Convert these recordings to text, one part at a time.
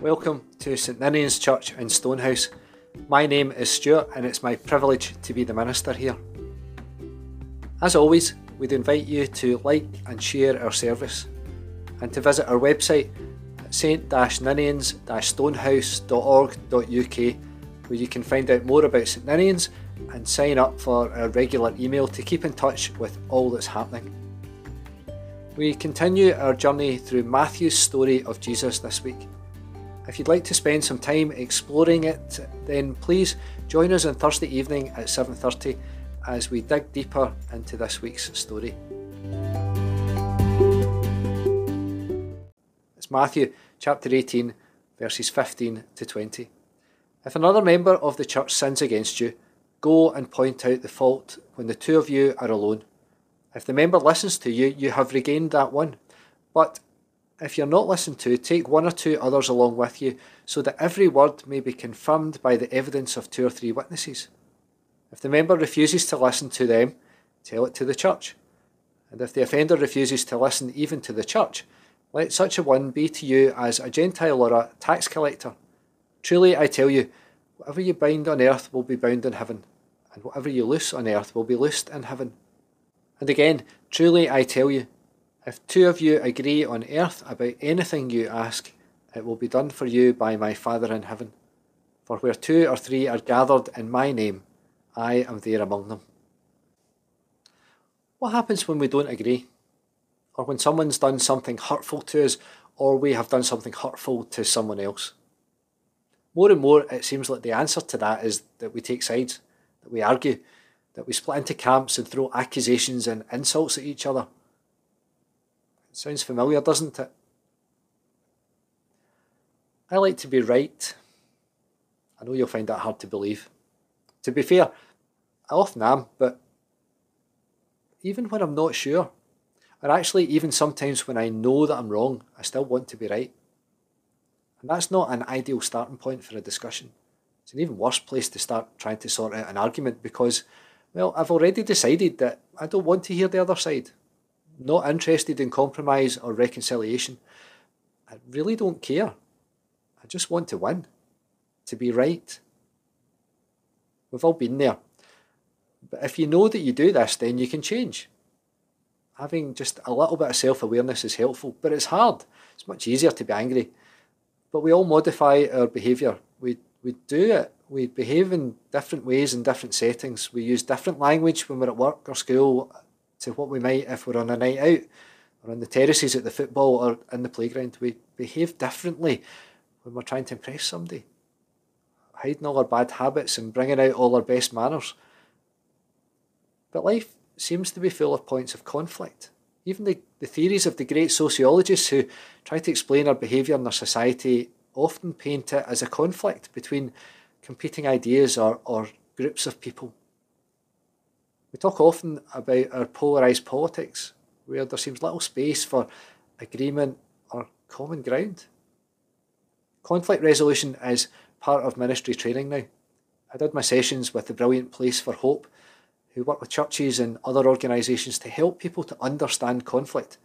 Welcome to St Ninian's Church in Stonehouse. My name is Stuart and it's my privilege to be the minister here. As always, we'd invite you to like and share our service and to visit our website at st-ninians-stonehouse.org.uk where you can find out more about St Ninians and sign up for our regular email to keep in touch with all that's happening. We continue our journey through Matthew's story of Jesus this week. If you'd like to spend some time exploring it, then please join us on Thursday evening at 7:30 as we dig deeper into this week's story. It's Matthew chapter 18 verses 15 to 20. If another member of the church sins against you, go and point out the fault when the two of you are alone. If the member listens to you, you have regained that one. But if you're not listened to, take one or two others along with you, so that every word may be confirmed by the evidence of two or three witnesses. If the member refuses to listen to them, tell it to the church. And if the offender refuses to listen even to the church, let such a one be to you as a Gentile or a tax collector. Truly I tell you, whatever you bind on earth will be bound in heaven, and whatever you loose on earth will be loosed in heaven. And again, truly I tell you, if two of you agree on earth about anything you ask, it will be done for you by my Father in heaven. For where two or three are gathered in my name, I am there among them. What happens when we don't agree? Or when someone's done something hurtful to us, or we have done something hurtful to someone else? More and more, it seems like the answer to that is that we take sides, that we argue, that we split into camps and throw accusations and insults at each other. Sounds familiar, doesn't it? I like to be right. I know you'll find that hard to believe. To be fair, I often am, but even when I'm not sure, or actually even sometimes when I know that I'm wrong, I still want to be right. And that's not an ideal starting point for a discussion. It's an even worse place to start trying to sort out an argument because well, I've already decided that I don't want to hear the other side. Not interested in compromise or reconciliation. I really don't care. I just want to win, to be right. We've all been there. But if you know that you do this, then you can change. Having just a little bit of self awareness is helpful, but it's hard. It's much easier to be angry. But we all modify our behaviour. We, we do it we behave in different ways in different settings. We use different language when we're at work or school to what we might if we're on a night out or on the terraces at the football or in the playground. We behave differently when we're trying to impress somebody, hiding all our bad habits and bringing out all our best manners. But life seems to be full of points of conflict. Even the, the theories of the great sociologists who try to explain our behaviour in our society often paint it as a conflict between competing ideas or, or groups of people. We talk often about our polarised politics, where there seems little space for agreement or common ground. Conflict resolution is part of ministry training now. I did my sessions with the brilliant Place for Hope, who work with churches and other organisations to help people to understand conflict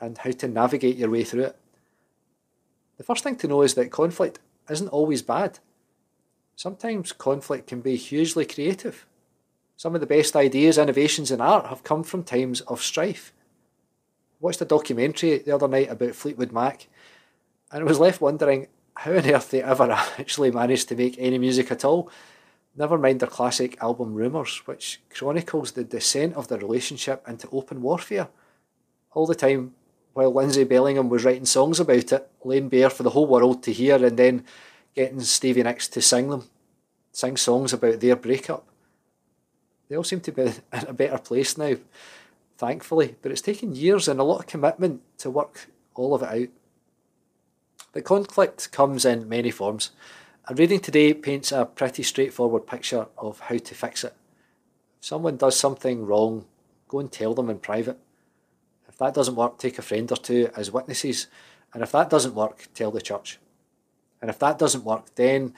and how to navigate your way through it. The first thing to know is that conflict isn't always bad. Sometimes conflict can be hugely creative. Some of the best ideas, innovations in art have come from times of strife. I watched a documentary the other night about Fleetwood Mac, and I was left wondering how on earth they ever actually managed to make any music at all. Never mind their classic album Rumours, which chronicles the descent of their relationship into open warfare. All the time while Lindsey Buckingham was writing songs about it, laying bare for the whole world to hear, and then getting Stevie Nicks to sing them, sing songs about their breakup. They all seem to be in a better place now, thankfully, but it's taken years and a lot of commitment to work all of it out. The conflict comes in many forms. And reading today paints a pretty straightforward picture of how to fix it. If someone does something wrong, go and tell them in private. If that doesn't work, take a friend or two as witnesses. And if that doesn't work, tell the church. And if that doesn't work, then,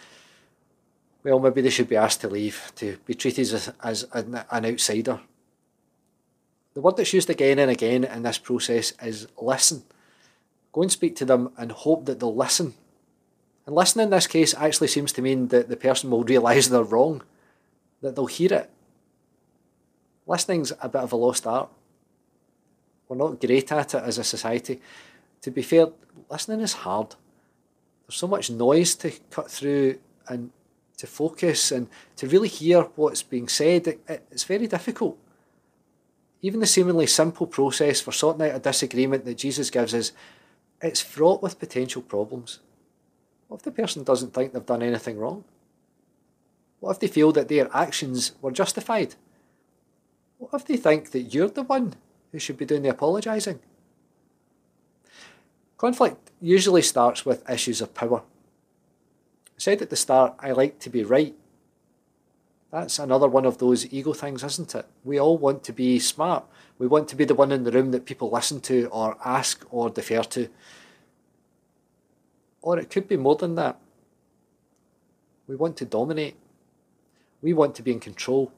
well, maybe they should be asked to leave, to be treated as, as an, an outsider. The word that's used again and again in this process is listen. Go and speak to them and hope that they'll listen. And listening in this case actually seems to mean that the person will realise they're wrong, that they'll hear it. Listening's a bit of a lost art. We're not great at it as a society. To be fair, listening is hard. There's so much noise to cut through and to focus and to really hear what's being said. It, it, it's very difficult. Even the seemingly simple process for sorting out a disagreement that Jesus gives us, it's fraught with potential problems. What if the person doesn't think they've done anything wrong? What if they feel that their actions were justified? What if they think that you're the one who should be doing the apologising? Conflict usually starts with issues of power. Said at the start, I like to be right. That's another one of those ego things, isn't it? We all want to be smart. We want to be the one in the room that people listen to or ask or defer to. Or it could be more than that. We want to dominate. We want to be in control.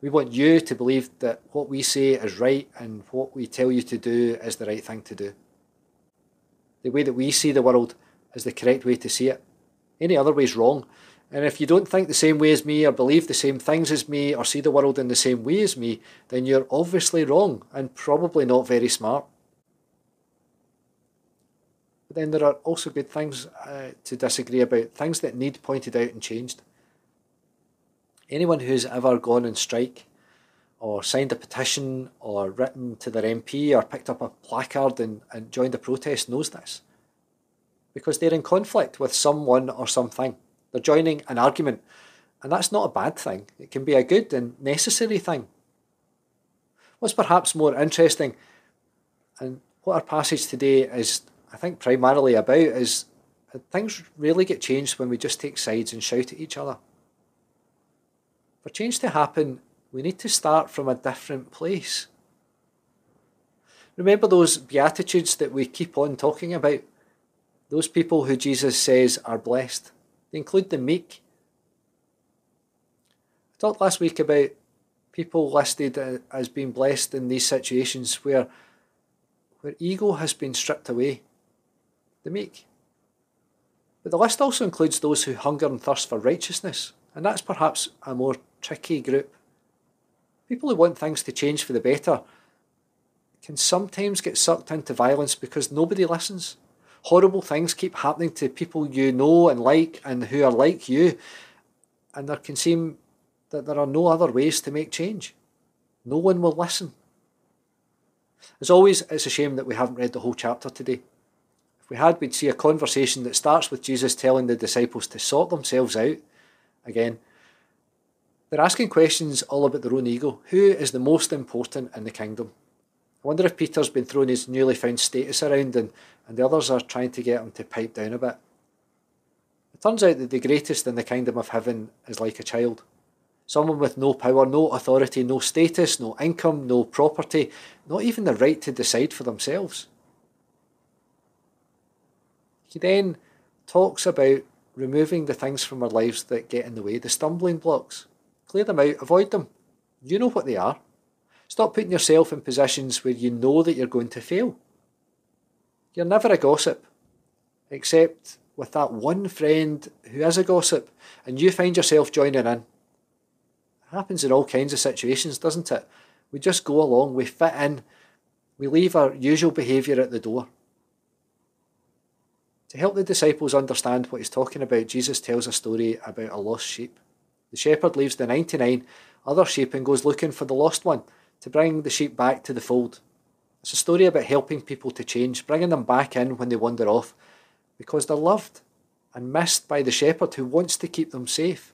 We want you to believe that what we say is right and what we tell you to do is the right thing to do. The way that we see the world is the correct way to see it. Any other way is wrong. And if you don't think the same way as me, or believe the same things as me, or see the world in the same way as me, then you're obviously wrong and probably not very smart. But then there are also good things uh, to disagree about, things that need pointed out and changed. Anyone who's ever gone on strike, or signed a petition, or written to their MP, or picked up a placard and, and joined a protest knows this. Because they're in conflict with someone or something. They're joining an argument, and that's not a bad thing. It can be a good and necessary thing. What's perhaps more interesting, and what our passage today is I think primarily about is things really get changed when we just take sides and shout at each other. For change to happen, we need to start from a different place. Remember those Beatitudes that we keep on talking about? Those people who Jesus says are blessed. They include the meek. I talked last week about people listed as being blessed in these situations where, where ego has been stripped away the meek. But the list also includes those who hunger and thirst for righteousness, and that's perhaps a more tricky group. People who want things to change for the better can sometimes get sucked into violence because nobody listens. Horrible things keep happening to people you know and like and who are like you, and there can seem that there are no other ways to make change. No one will listen. As always, it's a shame that we haven't read the whole chapter today If we had, we'd see a conversation that starts with Jesus telling the disciples to sort themselves out. Again, they're asking questions all about their own ego. Who is the most important in the kingdom? Wonder if Peter's been throwing his newly found status around and, and the others are trying to get him to pipe down a bit. It turns out that the greatest in the kingdom of heaven is like a child. Someone with no power, no authority, no status, no income, no property, not even the right to decide for themselves. He then talks about removing the things from our lives that get in the way, the stumbling blocks. Clear them out, avoid them. You know what they are. Stop putting yourself in positions where you know that you're going to fail. You're never a gossip, except with that one friend who is a gossip and you find yourself joining in. It happens in all kinds of situations, doesn't it? We just go along, we fit in, we leave our usual behaviour at the door. To help the disciples understand what he's talking about, Jesus tells a story about a lost sheep. The shepherd leaves the 99 other sheep and goes looking for the lost one to bring the sheep back to the fold. It's a story about helping people to change, bringing them back in when they wander off, because they're loved and missed by the shepherd who wants to keep them safe.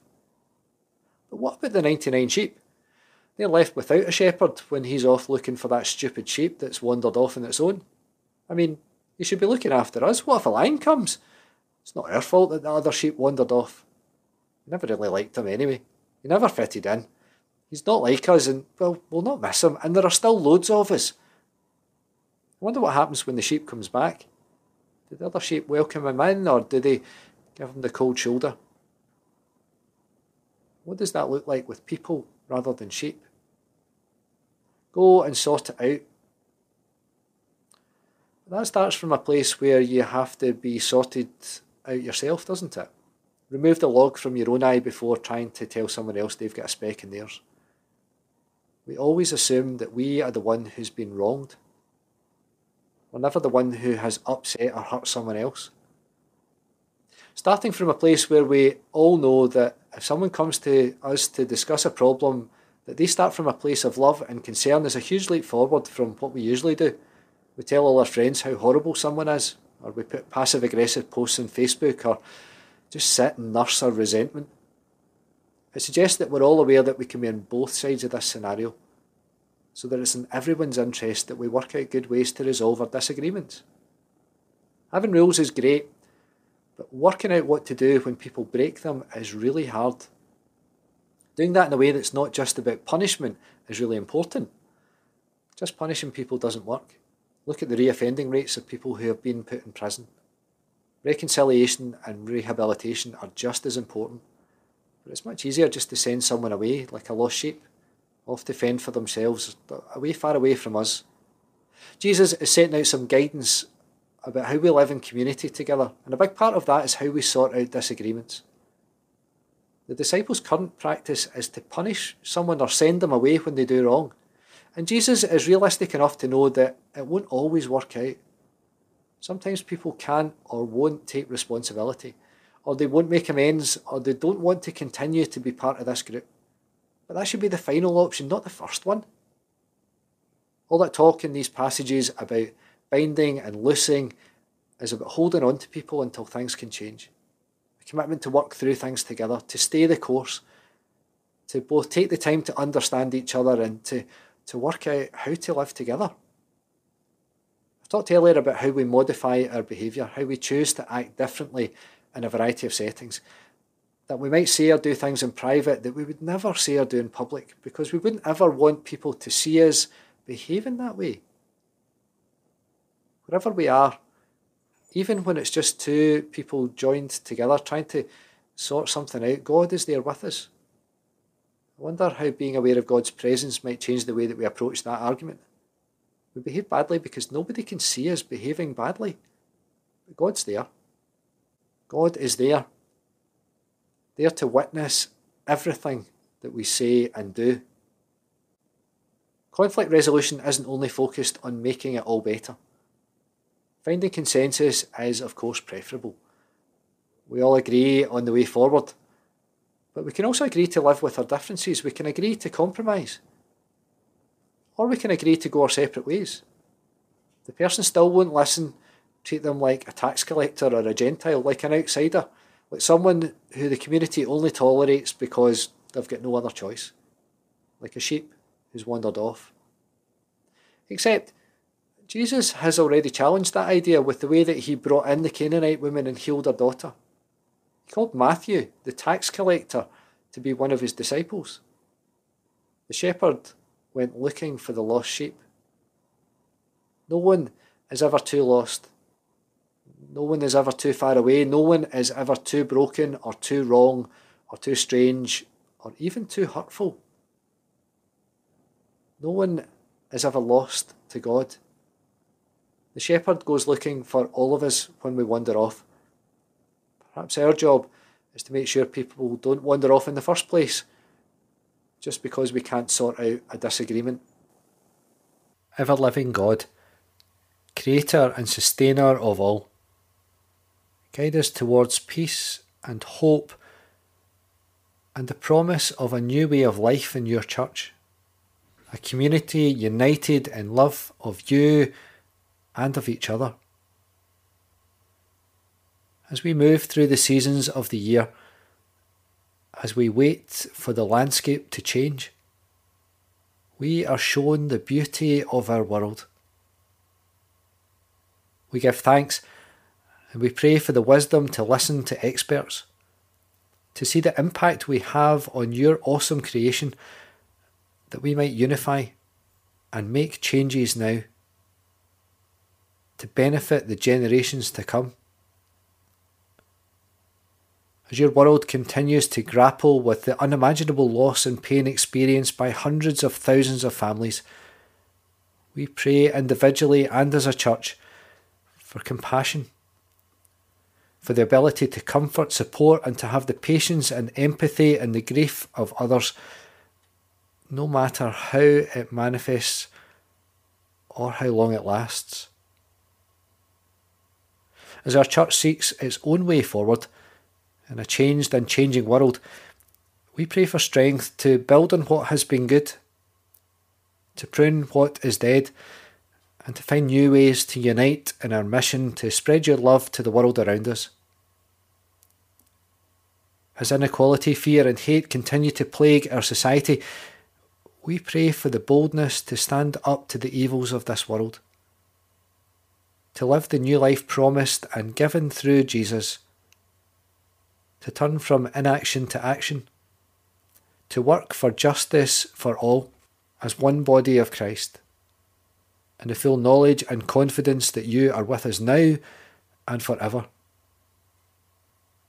But what about the 99 sheep? They're left without a shepherd when he's off looking for that stupid sheep that's wandered off on its own. I mean, he should be looking after us. What if a lion comes? It's not our fault that the other sheep wandered off. We never really liked him anyway. He never fitted in. He's not like us, and, well, we'll not miss him, and there are still loads of us. I wonder what happens when the sheep comes back. Do the other sheep welcome him in, or do they give him the cold shoulder? What does that look like with people rather than sheep? Go and sort it out that starts from a place where you have to be sorted out yourself, doesn't it? Remove the log from your own eye before trying to tell someone else they've got a speck in theirs. We always assume that we are the one who's been wronged. We're never the one who has upset or hurt someone else. Starting from a place where we all know that if someone comes to us to discuss a problem, that they start from a place of love and concern is a huge leap forward from what we usually do. We tell all our friends how horrible someone is, or we put passive aggressive posts on Facebook, or just sit and nurse our resentment. It suggests that we're all aware that we can be on both sides of this scenario, so that it's in everyone's interest that we work out good ways to resolve our disagreements. Having rules is great, but working out what to do when people break them is really hard. Doing that in a way that's not just about punishment is really important. Just punishing people doesn't work. Look at the reoffending rates of people who have been put in prison. Reconciliation and rehabilitation are just as important. But it's much easier just to send someone away like a lost sheep, off to fend for themselves, away far away from us. Jesus is setting out some guidance about how we live in community together, and a big part of that is how we sort out disagreements. The disciples' current practice is to punish someone or send them away when they do wrong. And Jesus is realistic enough to know that it won't always work out. Sometimes people can't or won't take responsibility, or they won't make amends, or they don't want to continue to be part of this group. But that should be the final option, not the first one. All that talk in these passages about binding and loosing is about holding on to people until things can change. A commitment to work through things together, to stay the course, to both take the time to understand each other and to, to work out how to live together. I talked earlier about how we modify our behaviour, how we choose to act differently in a variety of settings. That we might say or do things in private that we would never say or do in public because we wouldn't ever want people to see us behaving that way wherever we are, even when it's just two people joined together trying to sort something out, God is there with us. I wonder how being aware of God's presence might change the way that we approach that argument. We behave badly because nobody can see us behaving badly. But God's there. God is there. There to witness everything that we say and do. Conflict resolution isn't only focused on making it all better. Finding consensus is, of course, preferable. We all agree on the way forward, but we can also agree to live with our differences. We can agree to compromise, or we can agree to go our separate ways. The person still won't listen, treat them like a tax collector or a Gentile, like an outsider, like someone who the community only tolerates because they've got no other choice, like a sheep who's wandered off. Except Jesus has already challenged that idea with the way that he brought in the Canaanite woman and healed her daughter. He called Matthew, the tax collector, to be one of his disciples. The shepherd went looking for the lost sheep. No one is ever too lost. No one is ever too far away. No one is ever too broken or too wrong or too strange or even too hurtful. No one is ever lost to God. The shepherd goes looking for all of us when we wander off. Perhaps our job is to make sure people don't wander off in the first place just because we can't sort out a disagreement. Ever living God, Creator and Sustainer of all, guide us towards peace and hope and the promise of a new way of life in your church. A community united in love of you and of each other. As we move through the seasons of the year, as we wait for the landscape to change, we are shown the beauty of our world. We give thanks and we pray for the wisdom to listen to experts, to see the impact we have on your awesome creation, that we might unify and make changes now to benefit the generations to come. As your world continues to grapple with the unimaginable loss and pain experienced by hundreds of thousands of families, we pray individually and as a church for compassion, for the ability to comfort, support, and to have the patience and empathy in the grief of others, no matter how it manifests or how long it lasts. As our church seeks its own way forward in a changed and changing world, we pray for strength to build on what has been good, to prune what is dead, and to find new ways to unite in our mission to spread your love to the world around us. As inequality, fear, and hate continue to plague our society, we pray for the boldness to stand up to the evils of this world, to live the new life promised and given through Jesus, to turn from inaction to action, to work for justice for all as one body of Christ in the full knowledge and confidence that you are with us now and forever.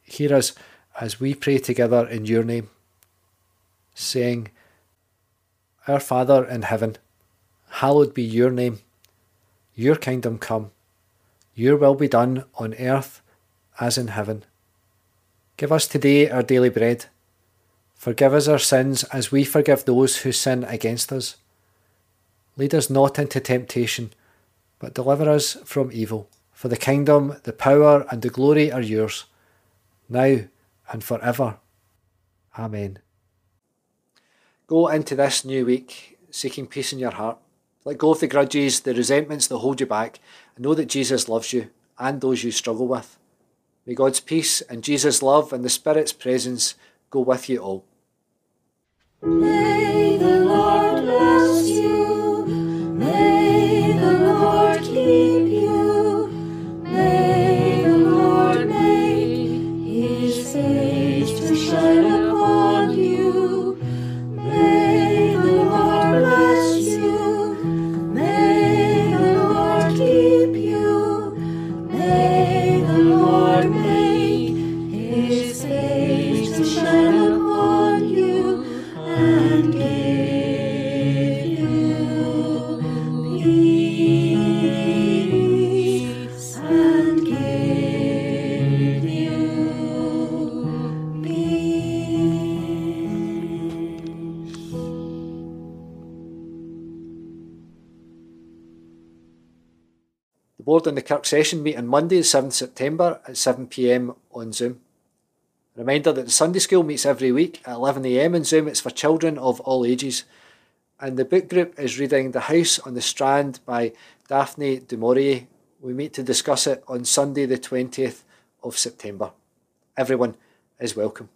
Hear us as we pray together in your name, saying, Our Father in heaven, hallowed be your name. Your kingdom come. Your will be done on earth as in heaven. Give us today our daily bread. Forgive us our sins as we forgive those who sin against us Lead us not into temptation, but deliver us from evil. For the kingdom, the power, and the glory are yours, now and forever. Amen. Go into this new week seeking peace in your heart. Let go of the grudges, the resentments that hold you back, and know that Jesus loves you and those you struggle with. May God's peace and Jesus' love and the Spirit's presence go with you all. Board and the Kirk session meet on Monday, the 7th September at 7pm on Zoom. A reminder that the Sunday school meets every week at 11am on Zoom. It's for children of all ages. And the book group is reading The House on the Strand by Daphne du Maurier. We meet to discuss it on Sunday, the 20th of September. Everyone is welcome.